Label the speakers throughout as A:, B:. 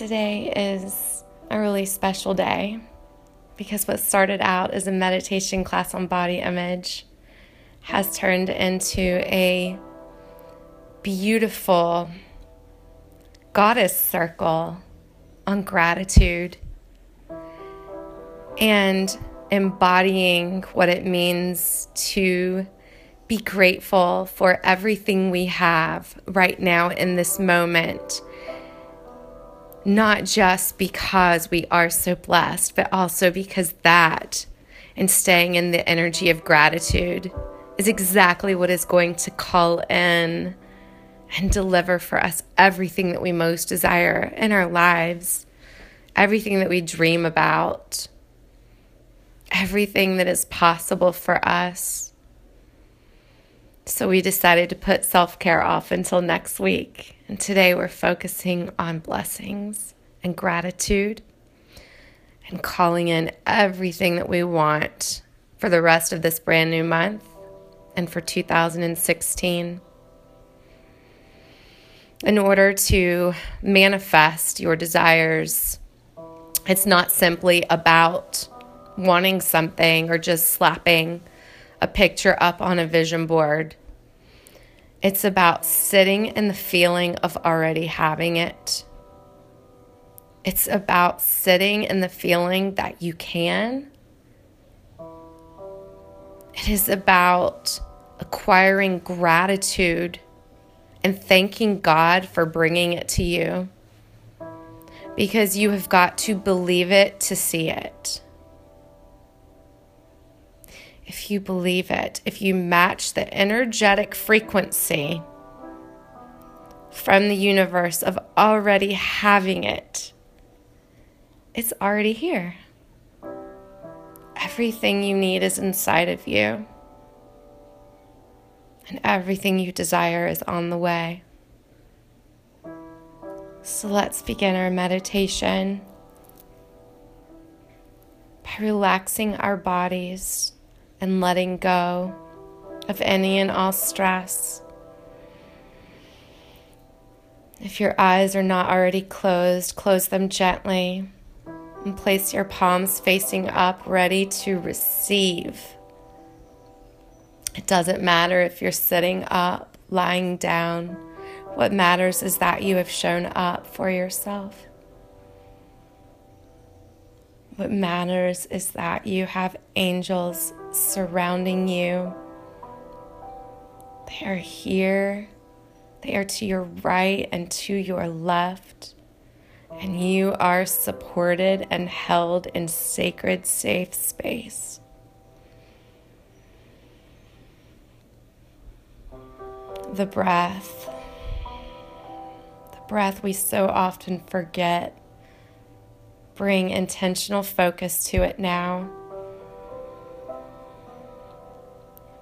A: Today is a really special day because what started out as a meditation class on body image has turned into a beautiful goddess circle on gratitude and embodying what it means to be grateful for everything we have right now in this moment not just because we are so blessed, but also because that and staying in the energy of gratitude is exactly what is going to call in and deliver for us everything that we most desire in our lives, everything that we dream about, everything that is possible for us. So we decided to put self care off until next week. And today we're focusing on blessings and gratitude and calling in everything that we want for the rest of this brand new month and for 2016. In order to manifest your desires, it's not simply about wanting something or just slapping a picture up on a vision board. It's about sitting in the feeling of already having it. It's about sitting in the feeling that you can. It is about acquiring gratitude and thanking God for bringing it to you because you have got to believe it to see it if you believe it, if you match the energetic frequency from the universe of already having it, it's already here. Everything you need is inside of you, and everything you desire is on the way. So let's begin our meditation by relaxing our bodies and letting go of any and all stress. If your eyes are not already closed, close them gently and place your palms facing up, ready to receive. It doesn't matter if you're sitting up, lying down. What matters is that you have shown up for yourself. What matters is that you have angels surrounding you. They are here, they are to your right and to your left, and you are supported and held in sacred, safe space. The breath, the breath we so often forget. Bring intentional focus to it now.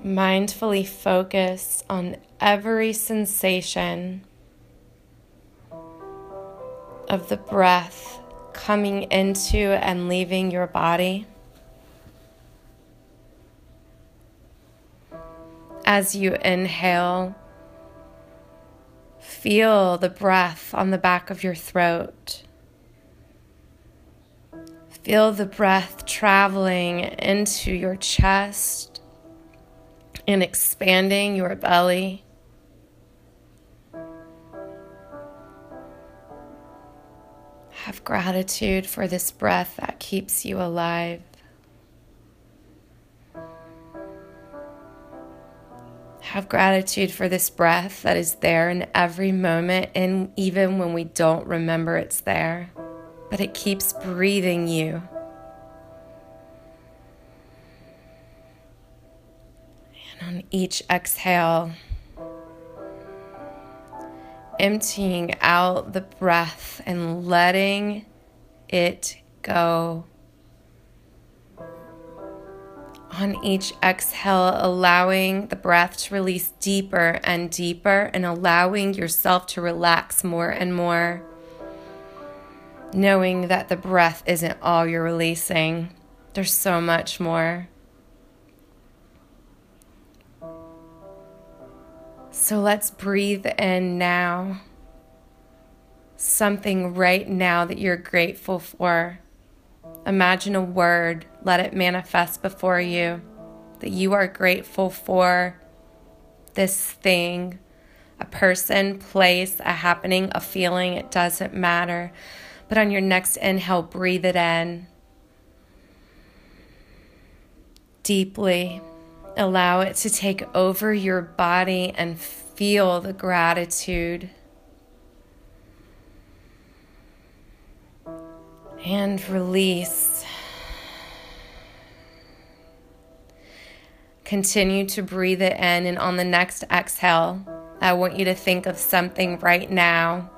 A: mindfully focus on every sensation of the breath coming into and leaving your body. As you inhale, feel the breath on the back of your throat. Feel the breath traveling into your chest and expanding your belly. Have gratitude for this breath that keeps you alive. Have gratitude for this breath that is there in every moment, and even when we don't remember it's there, but it keeps breathing you. And on each exhale, emptying out the breath and letting it go. On each exhale, allowing the breath to release deeper and deeper and allowing yourself to relax more and more. Knowing that the breath isn't all you're releasing, there's so much more. So let's breathe in now. something right now that you're grateful for. Imagine a word, let it manifest before you that you are grateful for this thing a person, place, a happening, a feeling, it doesn't matter. But on your next inhale, breathe it in deeply. Allow it to take over your body and feel the gratitude. And release. Continue to breathe it in, and on the next exhale, I want you to think of something right now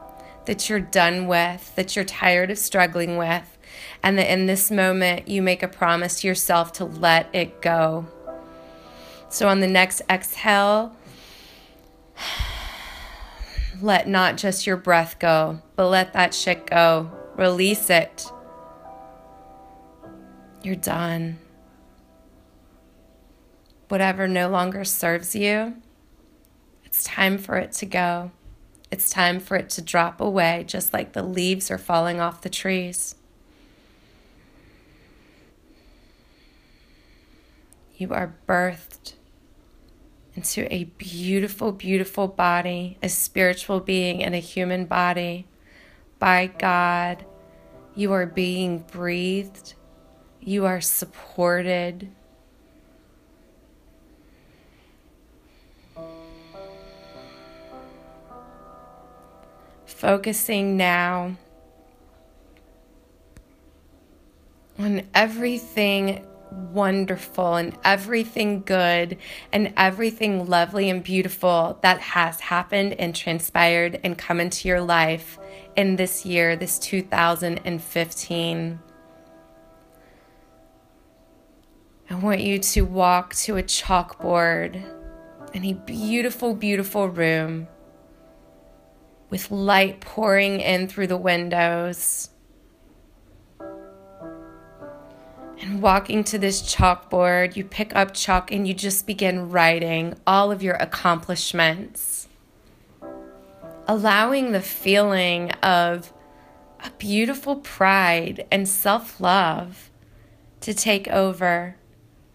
A: that you're done with, that you're tired of struggling with, and that in this moment you make a promise to yourself to let it go. So on the next exhale, let not just your breath go, but let that shit go. Release it. You're done. Whatever no longer serves you, it's time for it to go. It's time for it to drop away, just like the leaves are falling off the trees. You are birthed into a beautiful, beautiful body, a spiritual being in a human body by God. You are being breathed. You are supported. Focusing now on everything wonderful and everything good and everything lovely and beautiful that has happened and transpired and come into your life in this year, this 2015. I want you to walk to a chalkboard in a beautiful, beautiful room with light pouring in through the windows And walking to this chalkboard, you pick up chalk and you just begin writing all of your accomplishments. Allowing the feeling of a beautiful pride and self love to take over.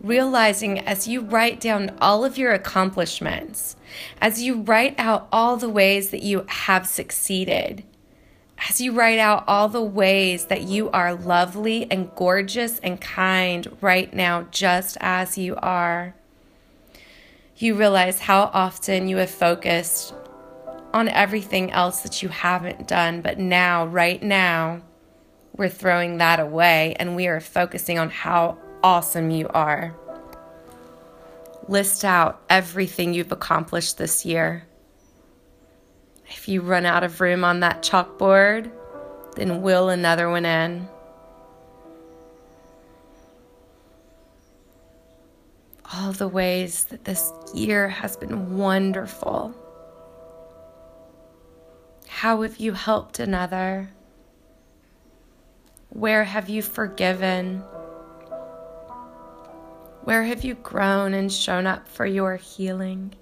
A: Realizing as you write down all of your accomplishments, as you write out all the ways that you have succeeded, as you write out all the ways that you are lovely and gorgeous and kind right now, just as you are, you realize how often you have focused on everything else that you haven't done. But now, right now, we're throwing that away and we are focusing on how awesome you are. List out everything you've accomplished this year. If you run out of room on that chalkboard, then will another one in. All the ways that this year has been wonderful. How have you helped another? Where have you forgiven? Where have you grown and shown up for your healing?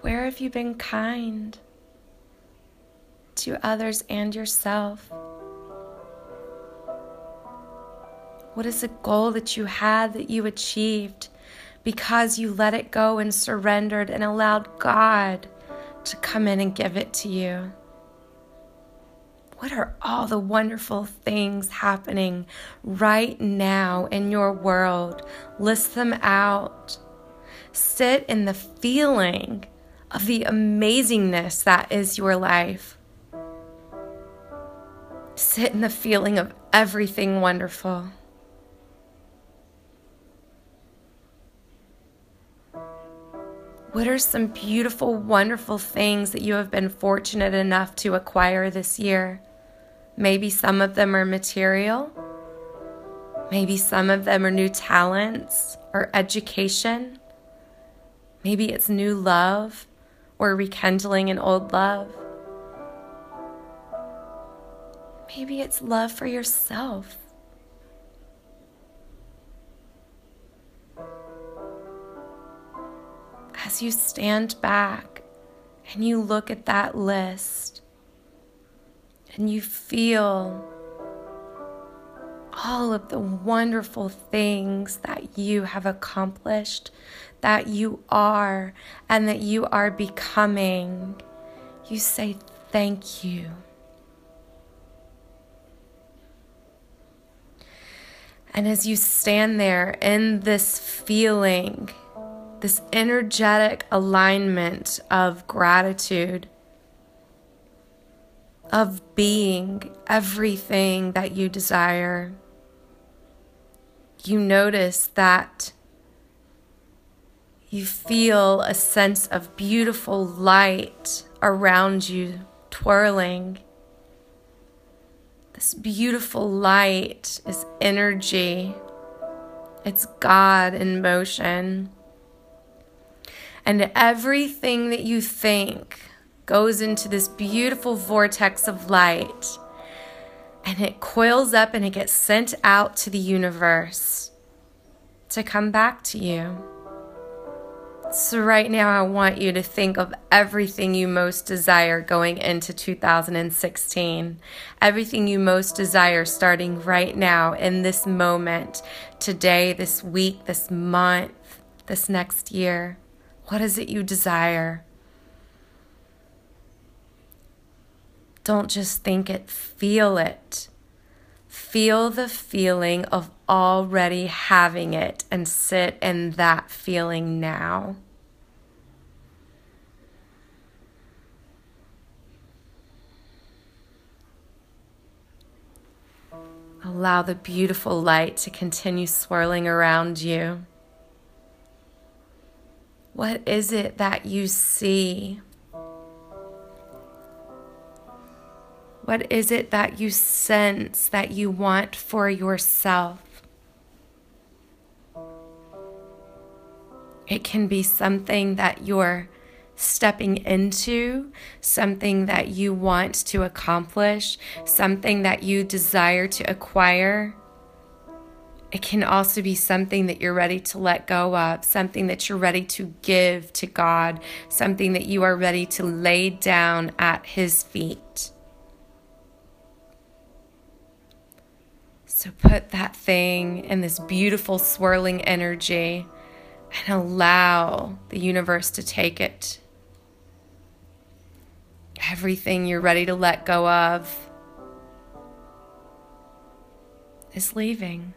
A: Where have you been kind to others and yourself? What is a goal that you had that you achieved because you let it go and surrendered and allowed God to come in and give it to you? What are all the wonderful things happening right now in your world? List them out. Sit in the feeling of the amazingness that is your life. Sit in the feeling of everything wonderful. What are some beautiful, wonderful things that you have been fortunate enough to acquire this year? Maybe some of them are material. Maybe some of them are new talents or education. Maybe it's new love or rekindling an old love. Maybe it's love for yourself. as you stand back and you look at that list and you feel all of the wonderful things that you have accomplished, that you are, and that you are becoming, you say thank you. And as you stand there in this feeling, this energetic alignment of gratitude, of being everything that you desire, you notice that you feel a sense of beautiful light around you twirling. This beautiful light is energy, it's God in motion. And everything that you think goes into this beautiful vortex of light and it coils up and it gets sent out to the universe to come back to you. So, right now, I want you to think of everything you most desire going into 2016. Everything you most desire starting right now in this moment, today, this week, this month, this next year. What is it you desire? Don't just think it, feel it. Feel the feeling of already having it and sit in that feeling now. Allow the beautiful light to continue swirling around you. What is it that you see? What is it that you sense that you want for yourself? It can be something that you're stepping into, something that you want to accomplish, something that you desire to acquire. It can also be something that you're ready to let go of, something that you're ready to give to God, something that you are ready to lay down at His feet. So put that thing in this beautiful swirling energy and allow the universe to take it. Everything you're ready to let go of is leaving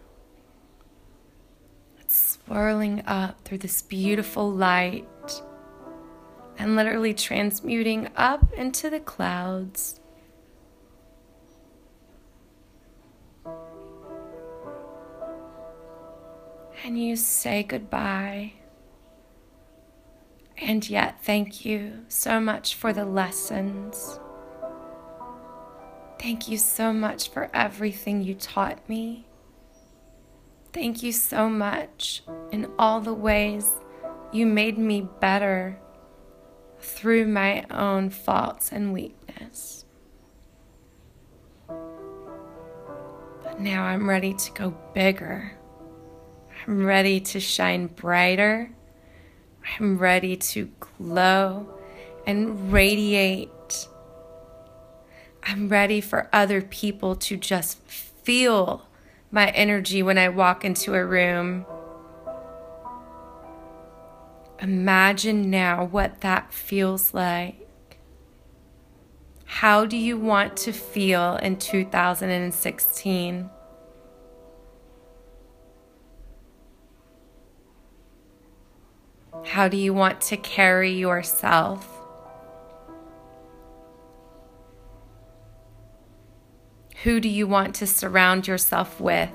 A: It's swirling up through this beautiful light and literally transmuting up into the clouds. And you say goodbye. And yet, thank you so much for the lessons. Thank you so much for everything you taught me. Thank you so much in all the ways you made me better through my own faults and weakness. But now I'm ready to go bigger. I'm ready to shine brighter. I'm ready to glow and radiate. I'm ready for other people to just feel my energy when I walk into a room. Imagine now what that feels like. How do you want to feel in 2016? How do you want to carry yourself? Who do you want to surround yourself with?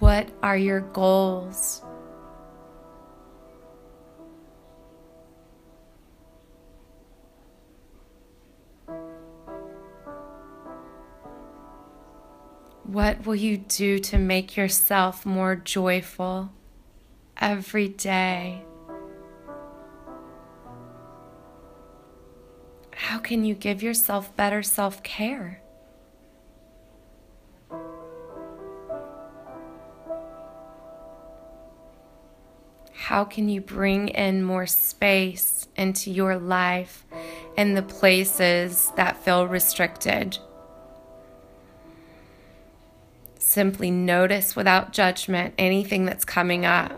A: What are your goals? What will you do to make yourself more joyful every day? How can you give yourself better self care? How can you bring in more space into your life and the places that feel restricted? Simply notice without judgment anything that's coming up.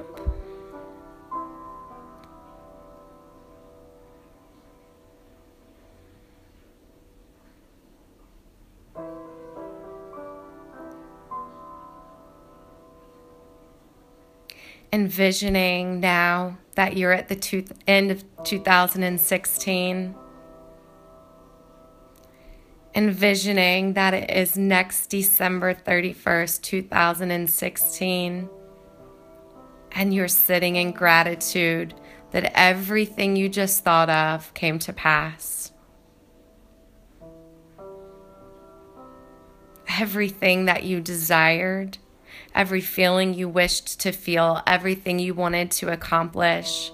A: envisioning now that you're at the end of 2016, envisioning that it is next December 31st, 2016, and you're sitting in gratitude that everything you just thought of came to pass. Everything that you desired every feeling you wished to feel, everything you wanted to accomplish.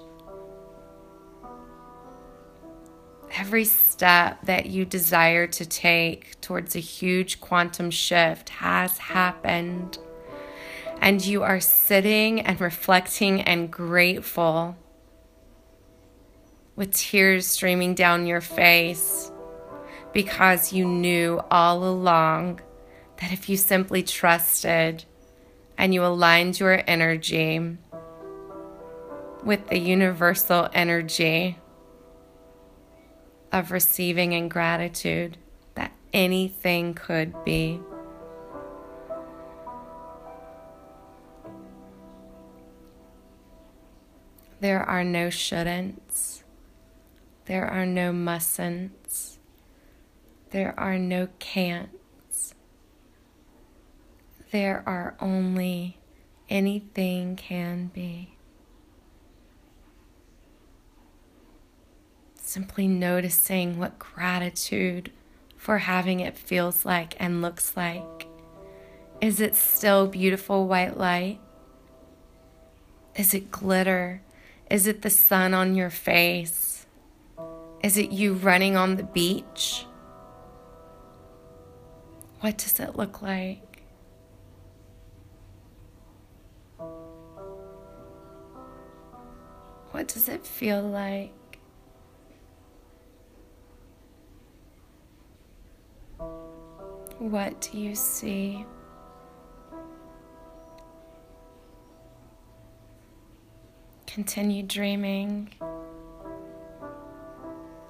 A: Every step that you desire to take towards a huge quantum shift has happened. And you are sitting and reflecting and grateful with tears streaming down your face because you knew all along that if you simply trusted, and you aligned your energy with the universal energy of receiving and gratitude that anything could be. There are no shouldn'ts. There are no mustn'ts. There are no can't there are only anything can be. Simply noticing what gratitude for having it feels like and looks like. Is it still beautiful white light? Is it glitter? Is it the sun on your face? Is it you running on the beach? What does it look like? What does it feel like? What do you see? Continue dreaming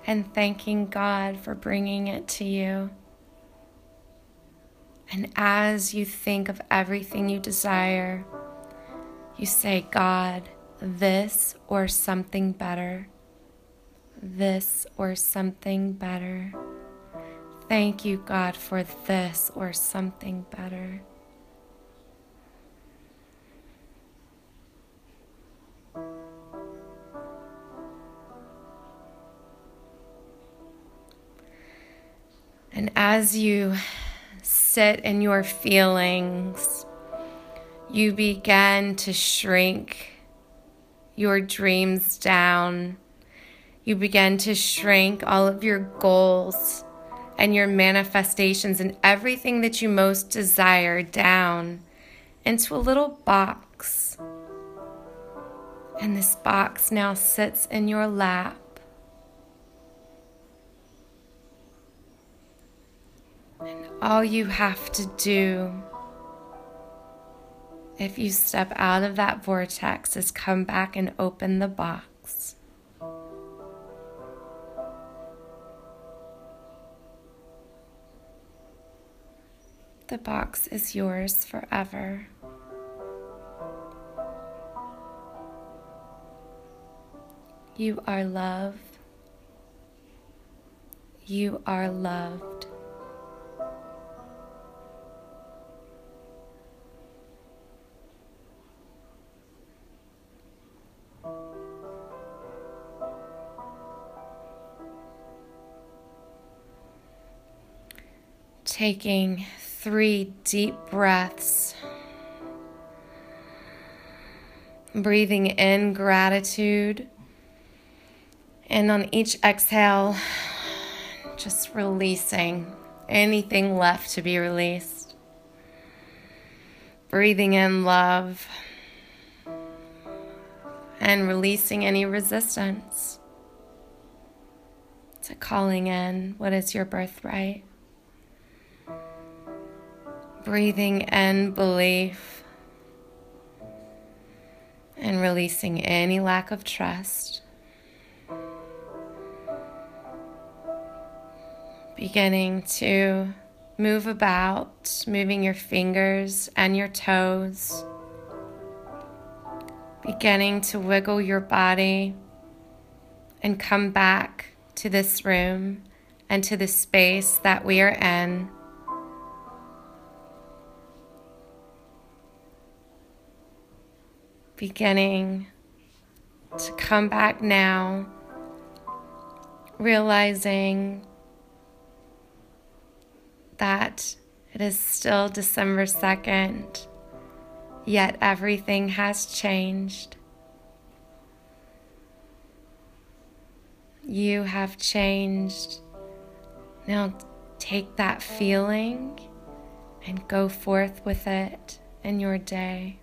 A: and thanking God for bringing it to you. And as you think of everything you desire, you say, God, this or something better. This or something better. Thank you, God, for this or something better. And as you sit in your feelings, you begin to shrink your dreams down. You begin to shrink all of your goals and your manifestations and everything that you most desire down into a little box. And this box now sits in your lap. And all you have to do if you step out of that vortex, is come back and open the box. The box is yours forever. You are love. You are loved. taking three deep breaths. Breathing in gratitude. And on each exhale, just releasing anything left to be released. Breathing in love. and releasing any resistance to calling in what is your birthright. Breathing in belief and releasing any lack of trust. Beginning to move about, moving your fingers and your toes. Beginning to wiggle your body and come back to this room and to the space that we are in. Beginning to come back now, realizing that it is still December 2nd, yet everything has changed. You have changed. Now take that feeling and go forth with it in your day.